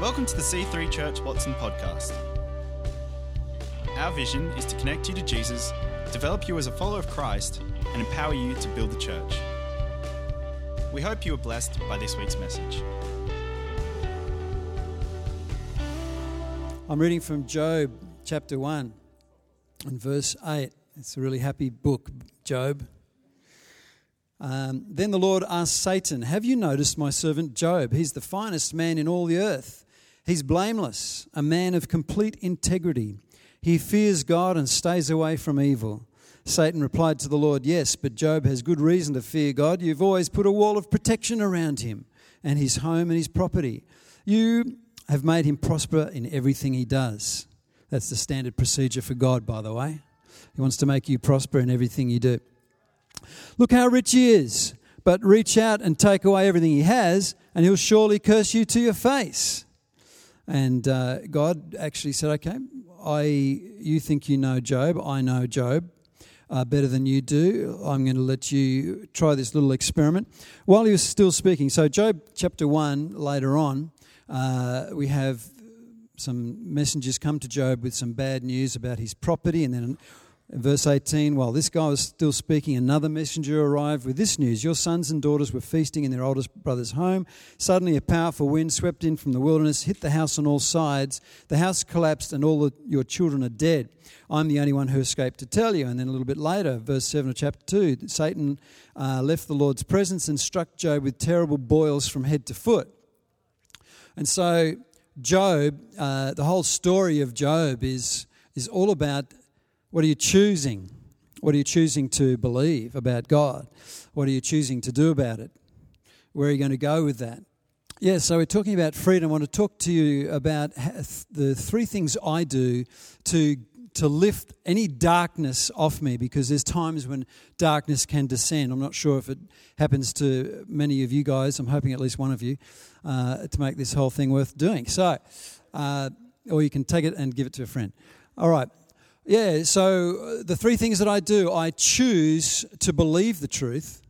Welcome to the C3 Church Watson podcast. Our vision is to connect you to Jesus, develop you as a follower of Christ, and empower you to build the church. We hope you are blessed by this week's message. I'm reading from Job chapter 1 and verse 8. It's a really happy book, Job. Um, then the Lord asked Satan, Have you noticed my servant Job? He's the finest man in all the earth. He's blameless, a man of complete integrity. He fears God and stays away from evil. Satan replied to the Lord, Yes, but Job has good reason to fear God. You've always put a wall of protection around him and his home and his property. You have made him prosper in everything he does. That's the standard procedure for God, by the way. He wants to make you prosper in everything you do. Look how rich he is, but reach out and take away everything he has, and he'll surely curse you to your face. And uh, God actually said, Okay, I, you think you know Job, I know Job. Uh, better than you do. I'm going to let you try this little experiment. While he was still speaking, so Job chapter 1, later on, uh, we have some messengers come to Job with some bad news about his property, and then in verse 18, while this guy was still speaking, another messenger arrived with this news Your sons and daughters were feasting in their oldest brother's home. Suddenly, a powerful wind swept in from the wilderness, hit the house on all sides. The house collapsed, and all the, your children are dead. I'm the only one who escaped to tell you. And then a little bit later, verse 7 of chapter 2, Satan uh, left the Lord's presence and struck Job with terrible boils from head to foot. And so, Job, uh, the whole story of Job is, is all about what are you choosing? What are you choosing to believe about God? What are you choosing to do about it? Where are you going to go with that? Yeah, so we're talking about freedom. I want to talk to you about the three things I do to to lift any darkness off me because there's times when darkness can descend. I'm not sure if it happens to many of you guys. I'm hoping at least one of you uh, to make this whole thing worth doing. So, uh, or you can take it and give it to a friend. All right. Yeah, so uh, the three things that I do I choose to believe the truth,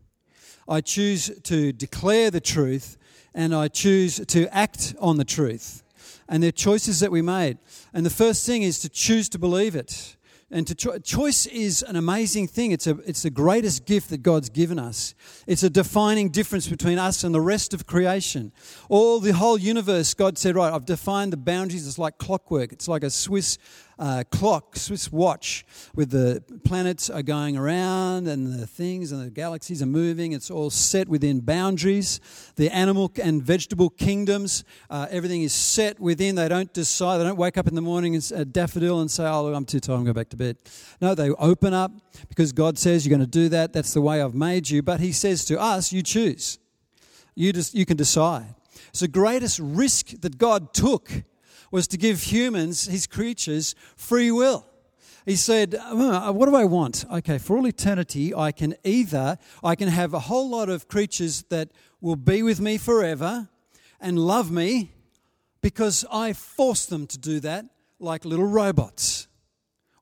I choose to declare the truth, and I choose to act on the truth. And they're choices that we made. And the first thing is to choose to believe it. And to cho- choice is an amazing thing. It's, a, it's the greatest gift that God's given us. It's a defining difference between us and the rest of creation. All the whole universe, God said, Right, I've defined the boundaries. It's like clockwork, it's like a Swiss uh, clock, Swiss watch, with the planets are going around and the things and the galaxies are moving. It's all set within boundaries. The animal and vegetable kingdoms, uh, everything is set within. They don't decide. They don't wake up in the morning and a daffodil and say, "Oh, I'm too tired. I'm going back to bed." No, they open up because God says you're going to do that. That's the way I've made you. But He says to us, "You choose. You just you can decide." It's the greatest risk that God took was to give humans, his creatures, free will. He said, uh, What do I want? Okay, for all eternity, I can either, I can have a whole lot of creatures that will be with me forever and love me because I force them to do that like little robots.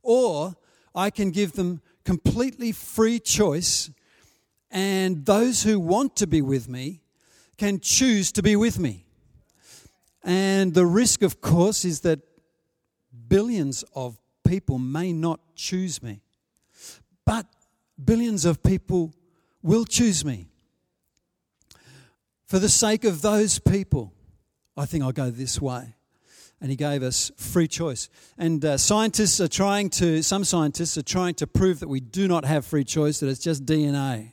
Or I can give them completely free choice, and those who want to be with me can choose to be with me. And the risk, of course, is that billions of people may not choose me. But billions of people will choose me. For the sake of those people, I think I'll go this way. And he gave us free choice. And uh, scientists are trying to, some scientists are trying to prove that we do not have free choice, that it's just DNA.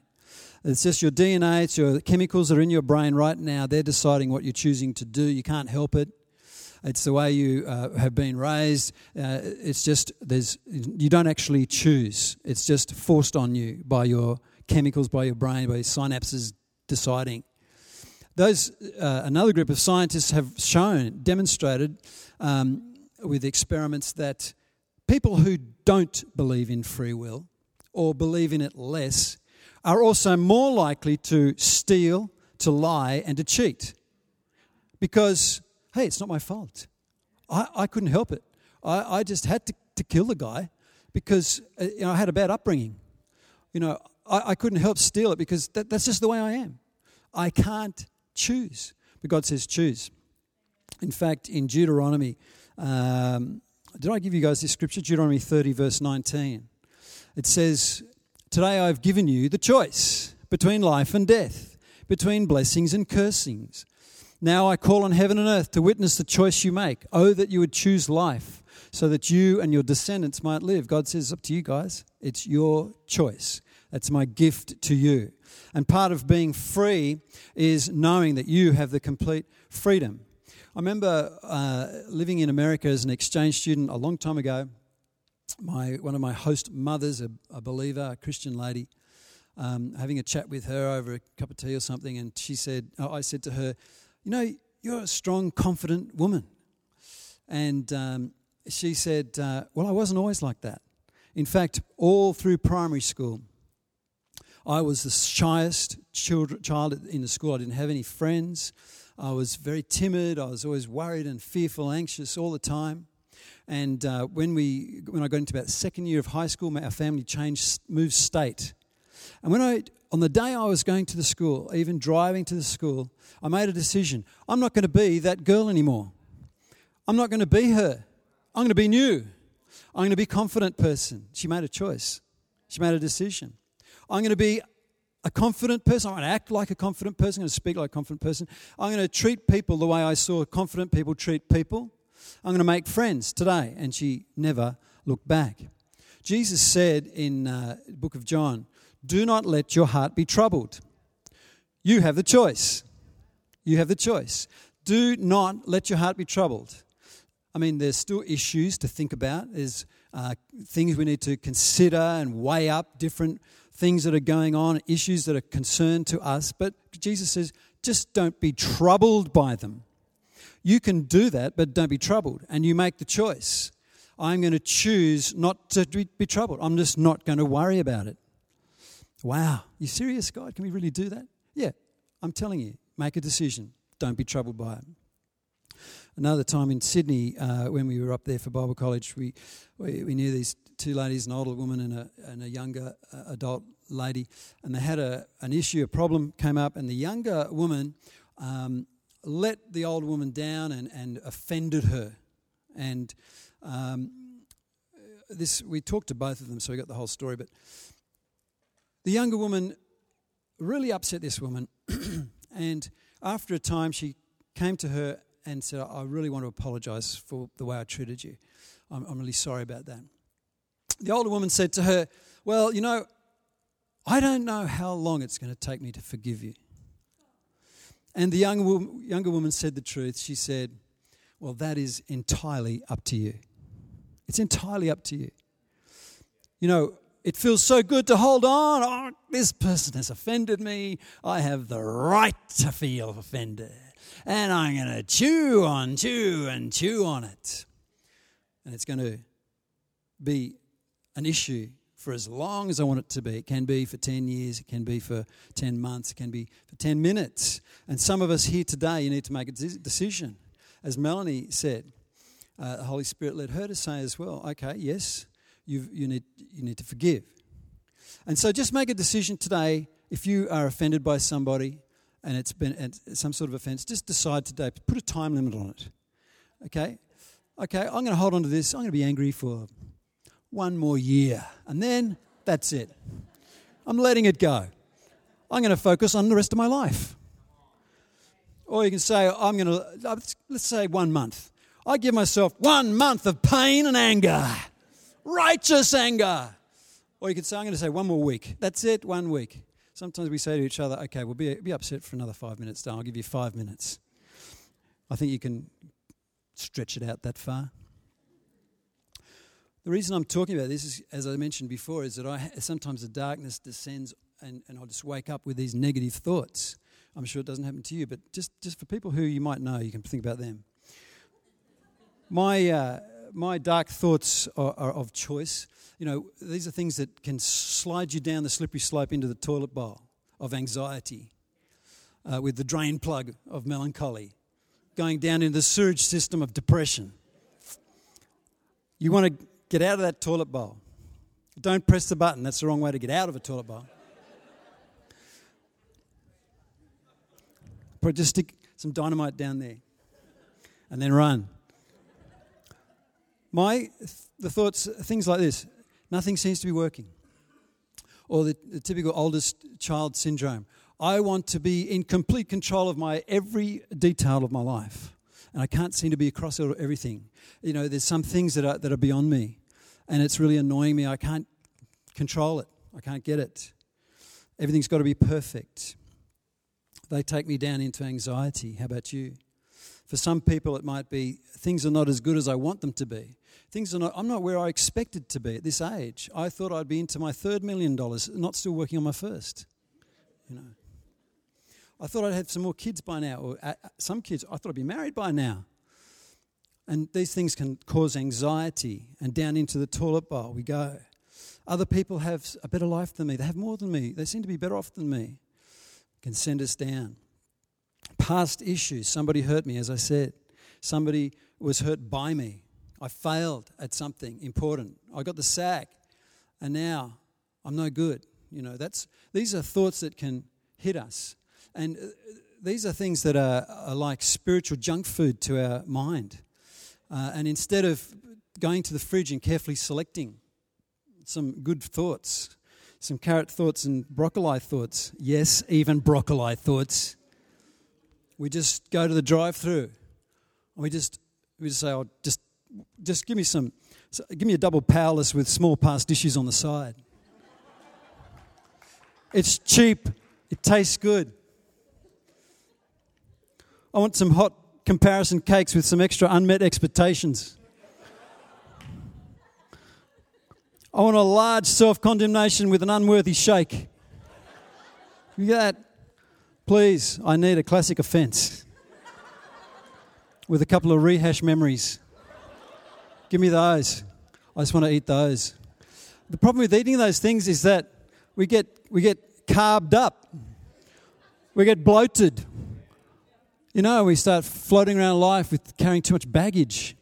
It's just your DNA, it's your chemicals that are in your brain right now. They're deciding what you're choosing to do. You can't help it. It's the way you uh, have been raised. Uh, it's just there's you don't actually choose. It's just forced on you by your chemicals, by your brain, by your synapses deciding. Those uh, another group of scientists have shown, demonstrated um, with experiments that people who don't believe in free will or believe in it less are also more likely to steal, to lie, and to cheat. Because, hey, it's not my fault. I, I couldn't help it. I, I just had to, to kill the guy because uh, you know, I had a bad upbringing. You know, I, I couldn't help steal it because that, that's just the way I am. I can't choose. But God says, choose. In fact, in Deuteronomy, um, did I give you guys this scripture? Deuteronomy 30, verse 19. It says, Today I've given you the choice between life and death, between blessings and cursings. Now I call on heaven and earth to witness the choice you make. Oh, that you would choose life so that you and your descendants might live. God says, up to you guys. It's your choice. That's my gift to you. And part of being free is knowing that you have the complete freedom. I remember uh, living in America as an exchange student a long time ago. My, one of my host mothers, a, a believer, a Christian lady, um, having a chat with her over a cup of tea or something, and she said, oh, I said to her, You know, you're a strong, confident woman. And um, she said, uh, Well, I wasn't always like that. In fact, all through primary school, I was the shyest child in the school. I didn't have any friends. I was very timid. I was always worried and fearful, anxious all the time. And uh, when, we, when I got into about second year of high school, our family changed, moved state. And when I, on the day I was going to the school, even driving to the school, I made a decision. I'm not going to be that girl anymore. I'm not going to be her. I'm going to be new. I'm going to be a confident person. She made a choice. She made a decision. I'm going to be a confident person. I'm going to act like a confident person. I'm going to speak like a confident person. I'm going to treat people the way I saw confident people treat people. I'm going to make friends today. And she never looked back. Jesus said in uh, the book of John, Do not let your heart be troubled. You have the choice. You have the choice. Do not let your heart be troubled. I mean, there's still issues to think about. There's uh, things we need to consider and weigh up, different things that are going on, issues that are concerned to us. But Jesus says, just don't be troubled by them. You can do that, but don't be troubled. And you make the choice. I'm going to choose not to be troubled. I'm just not going to worry about it. Wow. You serious, God? Can we really do that? Yeah. I'm telling you, make a decision. Don't be troubled by it another time in Sydney uh, when we were up there for Bible college, we, we, we, knew these two ladies, an older woman and a, and a younger uh, adult lady, and they had a, an issue, a problem came up, and the younger woman um, let the old woman down and, and offended her. And um, this we talked to both of them, so we got the whole story. But the younger woman really upset this woman, and after a time, she came to her and said, I really want to apologize for the way I treated you. I'm, I'm really sorry about that. The older woman said to her, Well, you know, I don't know how long it's going to take me to forgive you. And the young, younger woman said the truth. She said, Well, that is entirely up to you. It's entirely up to you. You know, it feels so good to hold on. Oh, this person has offended me. I have the right to feel offended and I'm going to chew on, chew, and chew on it. And it's going to be an issue for as long as I want it to be. It can be for 10 years, it can be for 10 months, it can be for 10 minutes. And some of us here today, you need to make a decision. As Melanie said, uh, the Holy Spirit led her to say as well, okay, yes, you you, need, you need to forgive. And so just make a decision today if you are offended by somebody and it's been some sort of offense, just decide today, put a time limit on it. Okay? Okay, I'm going to hold on to this. I'm going to be angry for one more year. And then that's it. I'm letting it go. I'm going to focus on the rest of my life. Or you can say, I'm going to, uh, let's say one month. I give myself one month of pain and anger, righteous anger. Or you could say, I'm going to say one more week. That's it, one week. Sometimes we say to each other, okay, we'll be, be upset for another five minutes, Dan. I'll give you five minutes. I think you can stretch it out that far. The reason I'm talking about this is, as I mentioned before, is that I sometimes the darkness descends and, and I'll just wake up with these negative thoughts. I'm sure it doesn't happen to you, but just, just for people who you might know, you can think about them. My, uh, my dark thoughts are, are, of choice. You know, these are things that can slide you down the slippery slope into the toilet bowl of anxiety, uh, with the drain plug of melancholy, going down into the sewage system of depression. You want to get out of that toilet bowl. Don't press the button, that's the wrong way to get out of a toilet bowl. But just stick some dynamite down there and then run. My the thoughts, things like this, nothing seems to be working. Or the, the typical oldest child syndrome. I want to be in complete control of my every detail of my life. And I can't seem to be across everything. You know, there's some things that are, that are beyond me. And it's really annoying me. I can't control it. I can't get it. Everything's got to be perfect. They take me down into anxiety. How about you? For some people, it might be things are not as good as I want them to be. Things are not, I'm not where I expected to be at this age. I thought I'd be into my third million dollars, not still working on my first. You know. I thought I'd have some more kids by now, or uh, some kids, I thought I'd be married by now. And these things can cause anxiety, and down into the toilet bowl we go. Other people have a better life than me. They have more than me. They seem to be better off than me. Can send us down. Past issues. Somebody hurt me, as I said. Somebody was hurt by me. I failed at something important. I got the sack, and now I'm no good. You know, that's these are thoughts that can hit us, and uh, these are things that are, are like spiritual junk food to our mind. Uh, and instead of going to the fridge and carefully selecting some good thoughts, some carrot thoughts and broccoli thoughts. Yes, even broccoli thoughts. We just go to the drive-through. We just we just say, "Oh, just just give me some, give me a double powerless with small past dishes on the side." It's cheap. It tastes good. I want some hot comparison cakes with some extra unmet expectations. I want a large self condemnation with an unworthy shake. You get that? Please, I need a classic offense with a couple of rehash memories. Give me those. I just want to eat those. The problem with eating those things is that we get, we get carved up, we get bloated. You know, we start floating around life with carrying too much baggage.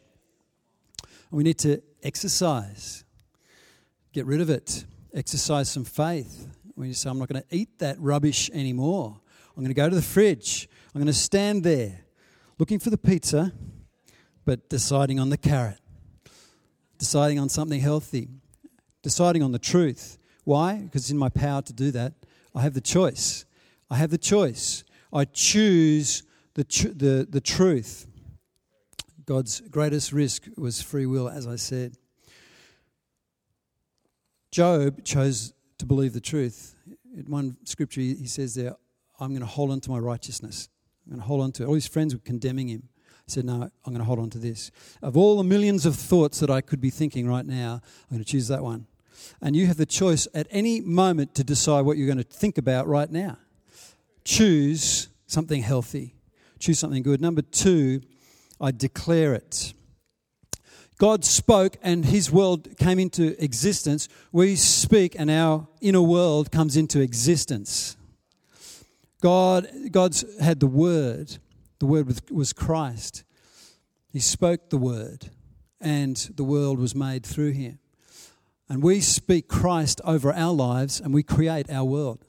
We need to exercise. Get rid of it. Exercise some faith. When you say, I'm not going to eat that rubbish anymore, I'm going to go to the fridge. I'm going to stand there looking for the pizza, but deciding on the carrot, deciding on something healthy, deciding on the truth. Why? Because it's in my power to do that. I have the choice. I have the choice. I choose the, tr- the, the truth. God's greatest risk was free will, as I said. Job chose to believe the truth. In one scripture, he says there, I'm going to hold on to my righteousness. I'm going to hold on to it. All his friends were condemning him. He said, No, I'm going to hold on to this. Of all the millions of thoughts that I could be thinking right now, I'm going to choose that one. And you have the choice at any moment to decide what you're going to think about right now. Choose something healthy, choose something good. Number two, I declare it. God spoke and his world came into existence. We speak and our inner world comes into existence. God God's had the word. The word was Christ. He spoke the word and the world was made through him. And we speak Christ over our lives and we create our world.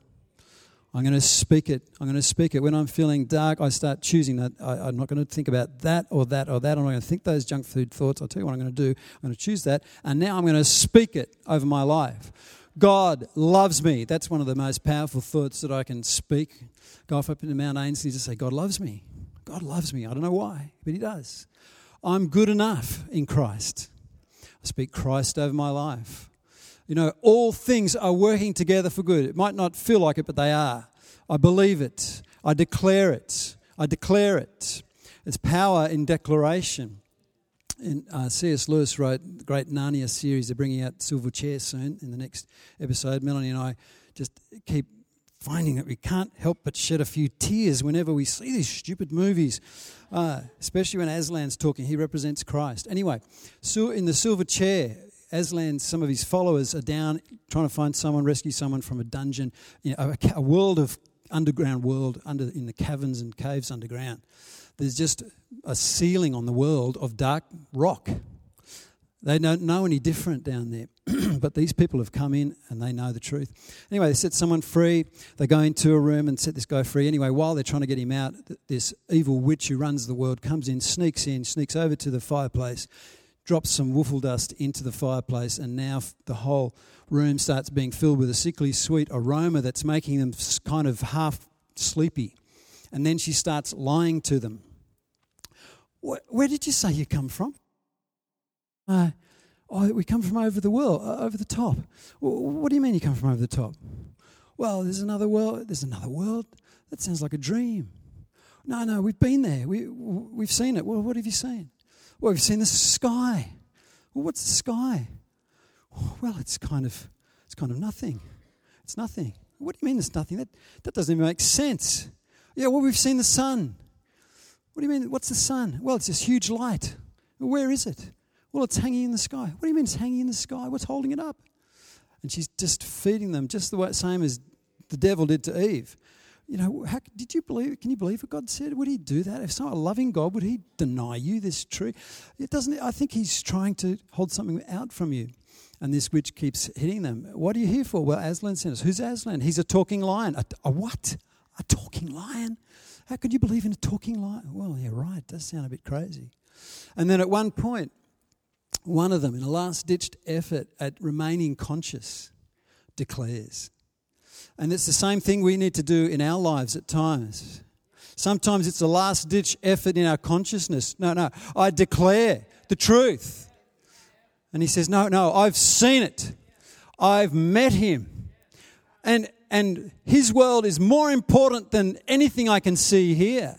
I'm going to speak it. I'm going to speak it. When I'm feeling dark, I start choosing that. I, am not going to think about that or that or that. I'm not going to think those junk food thoughts. I'll tell you what I'm going to do. I'm going to choose that. And now I'm going to speak it over my life. God loves me. That's one of the most powerful thoughts that I can speak. Go off up into Mount Ainslie just say, God loves me. God loves me. I don't know why, but He does. I'm good enough in Christ. I speak Christ over my life. You know, all things are working together for good. It might not feel like it, but they are. I believe it. I declare it. I declare it. It's power in declaration. And uh, C.S. Lewis wrote the great Narnia series. They're bringing out Silver Chair soon in the next episode. Melanie and I just keep finding that we can't help but shed a few tears whenever we see these stupid movies, uh, especially when Aslan's talking. He represents Christ. Anyway, so in the Silver Chair, Aslan, some of his followers are down trying to find someone, rescue someone from a dungeon, you know, a, a world of underground world under in the caverns and caves underground. There's just a ceiling on the world of dark rock. They don't know any different down there. but these people have come in and they know the truth. Anyway, they set someone free. They go into a room and set this guy free. Anyway, while they're trying to get him out, this evil witch who runs the world comes in, sneaks in, sneaks over to the fireplace, drops some woofle dust into the fireplace, and now the whole room starts being filled with a sickly sweet aroma that's making them kind of half sleepy. And then she starts lying to them. Where did you say you come from? Uh, oh, we come from over the world, over the top. what do you mean you come from over the top? Well, there's another world. There's another world. That sounds like a dream. No, no, we've been there. We, we've seen it. Well, what have you seen? Well, we've seen the sky. Well, what's the sky? Well, it's kind of, it's kind of nothing. It's nothing. What do you mean it's nothing? That, that doesn't even make sense. Yeah, well, we've seen the sun. What do you mean? What's the sun? Well, it's this huge light. Where is it? Well, it's hanging in the sky. What do you mean it's hanging in the sky? What's holding it up? And she's just feeding them, just the way, same as the devil did to Eve. You know, how, did you believe? Can you believe what God said? Would He do that? If so, a loving God, would He deny you this truth? It doesn't. I think He's trying to hold something out from you, and this witch keeps hitting them. What are you here for? Well, Aslan sent us. Who's Aslan? He's a talking lion. A, a what? A talking lion? How could you believe in a talking lion? Well, yeah, right. It does sound a bit crazy. And then at one point, one of them, in a last ditched effort at remaining conscious, declares. And it's the same thing we need to do in our lives at times. Sometimes it's a last ditch effort in our consciousness. No, no, I declare the truth. And he says, No, no, I've seen it. I've met him. And, and his world is more important than anything I can see here.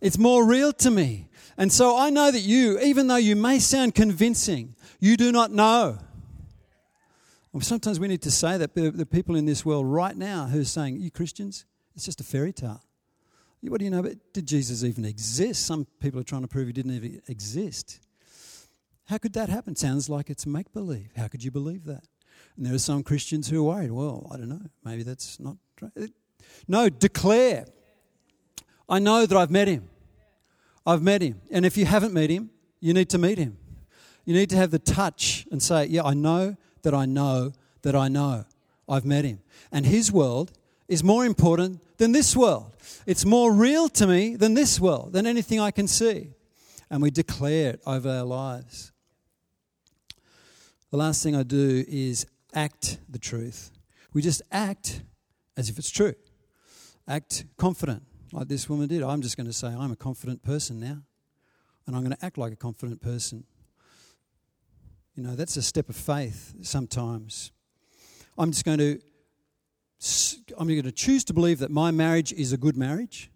It's more real to me. And so I know that you, even though you may sound convincing, you do not know. Sometimes we need to say that the people in this world right now who are saying, You Christians, it's just a fairy tale. What do you know about? Did Jesus even exist? Some people are trying to prove he didn't even exist. How could that happen? Sounds like it's make believe. How could you believe that? And there are some Christians who are worried. Well, I don't know. Maybe that's not. No, declare. I know that I've met him. I've met him. And if you haven't met him, you need to meet him. You need to have the touch and say, Yeah, I know that I know that I know. I've met him. And his world is more important than this world. It's more real to me than this world, than anything I can see. And we declare it over our lives. The last thing I do is act the truth. We just act as if it's true, act confident like this woman did. I'm just going to say, I'm a confident person now, and I'm going to act like a confident person. You know, that's a step of faith sometimes. I'm just going to I'm going to choose to believe that my marriage is a good marriage.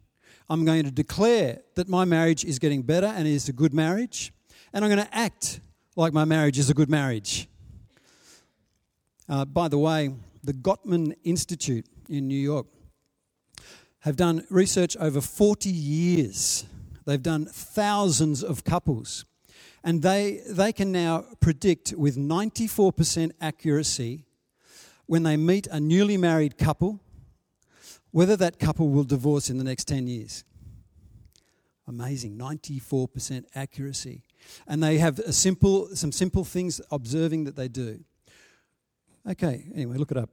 I'm going to declare that my marriage is getting better and is a good marriage. And I'm going to act like my marriage is a good marriage. Uh, by the way, the Gottman Institute in New York have done research over 40 years. They've done thousands of couples. And they, they can now predict with 94% accuracy when they meet a newly married couple whether that couple will divorce in the next 10 years. Amazing, 94% accuracy. And they have a simple, some simple things observing that they do. Okay, anyway, look it up.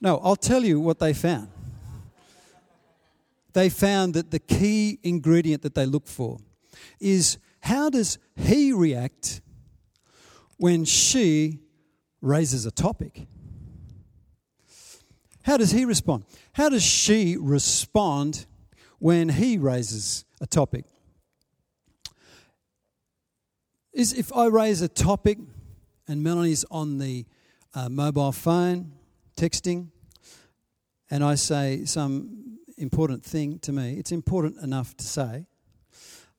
No, I'll tell you what they found they found that the key ingredient that they look for is how does he react when she raises a topic? How does he respond? How does she respond when he raises a topic? Is if I raise a topic and Melanie's on the uh, mobile phone texting, and I say some important thing to me. It's important enough to say.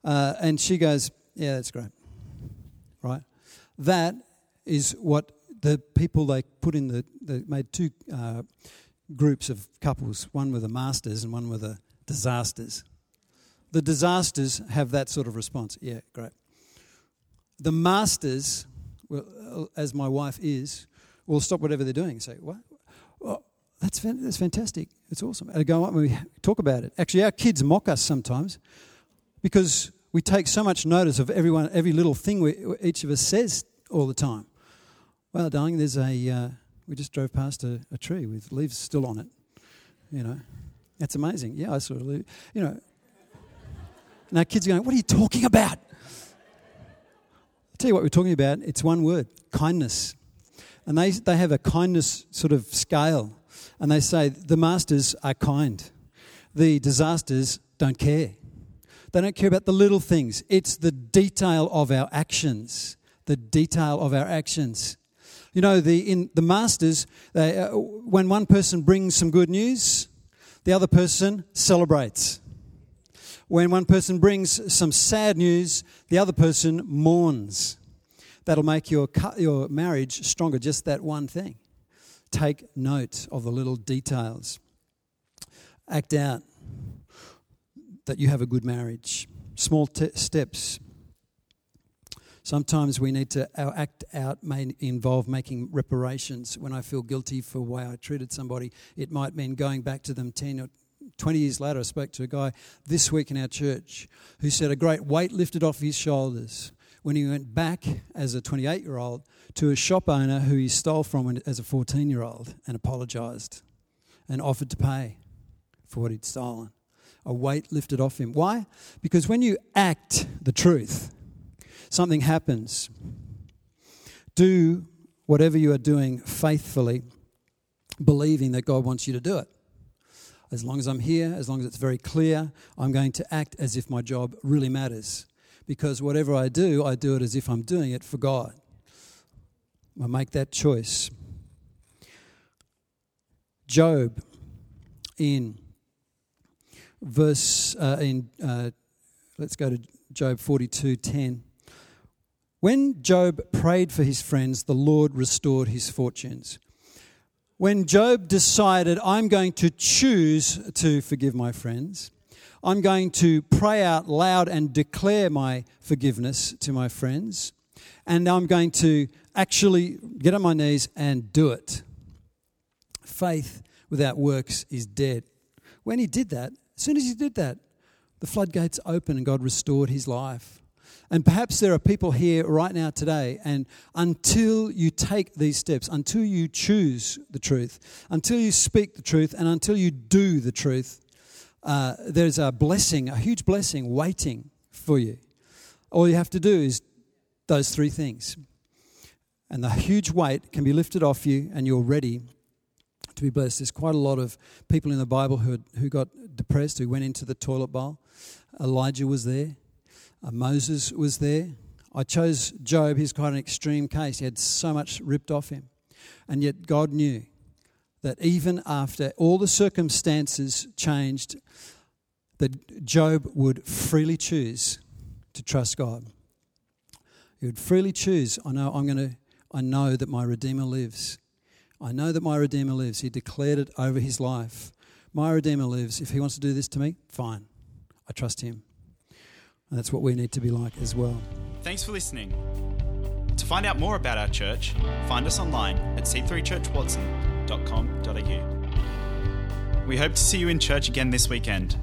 Uh, and she goes, Yeah, that's great. Right? That is what the people they put in the, they made two uh, groups of couples one with the masters and one with the disasters. The disasters have that sort of response. Yeah, great. The masters, well, as my wife is, will stop whatever they're doing and say, What? Well, that's, that's fantastic. It's awesome. And go up and we talk about it. Actually, our kids mock us sometimes because we take so much notice of everyone, every little thing we, each of us says all the time. Well, darling, there's a. Uh, we just drove past a, a, tree with leaves still on it. You know, that's amazing. Yeah, I saw a leaf. You know, now kids are going, "What are you talking about?" I'll tell you what we're talking about. It's one word: kindness. And they they have a kindness sort of scale, and they say the masters are kind, the disasters don't care. They don't care about the little things. It's the detail of our actions. The detail of our actions. You know, the, in the masters, they, uh, when one person brings some good news, the other person celebrates. When one person brings some sad news, the other person mourns. That'll make your, your marriage stronger, just that one thing. Take note of the little details. Act out that you have a good marriage. Small t- steps Sometimes we need to, our act out may involve making reparations. When I feel guilty for the way I treated somebody, it might mean going back to them 10 or 20 years later. I spoke to a guy this week in our church who said a great weight lifted off his shoulders when he went back as a 28 year old to a shop owner who he stole from as a 14 year old and apologised and offered to pay for what he'd stolen. A weight lifted off him. Why? Because when you act the truth, something happens. Do whatever you are doing faithfully, believing that God wants you to do it. As long as I'm here, as long as it's very clear, I'm going to act as if my job really matters. Because whatever I do, I do it as if I'm doing it for God. I make that choice. Job in verse uh, in uh, let's go to Job 42:10 when Job prayed for his friends, the Lord restored his fortunes. When Job decided, I'm going to choose to forgive my friends, I'm going to pray out loud and declare my forgiveness to my friends, and I'm going to actually get on my knees and do it. Faith without works is dead. When he did that, as soon as he did that, the floodgates opened and God restored his life. And perhaps there are people here right now today, and until you take these steps, until you choose the truth, until you speak the truth, and until you do the truth, uh, there's a blessing, a huge blessing waiting for you. All you have to do is those three things. And the huge weight can be lifted off you, and you're ready to be blessed. There's quite a lot of people in the Bible who, who got depressed, who went into the toilet bowl. Elijah was there. Uh, Moses was there. I chose Job. He's quite an extreme case. He had so much ripped off him. And yet God knew that even after all the circumstances changed, that Job would freely choose to trust God. He would freely choose, I know I'm going to I know that my redeemer lives. I know that my redeemer lives. He declared it over his life. My redeemer lives. If he wants to do this to me, fine. I trust him. And that's what we need to be like as well. Thanks for listening. To find out more about our church, find us online at c3churchwatson.com.au. We hope to see you in church again this weekend.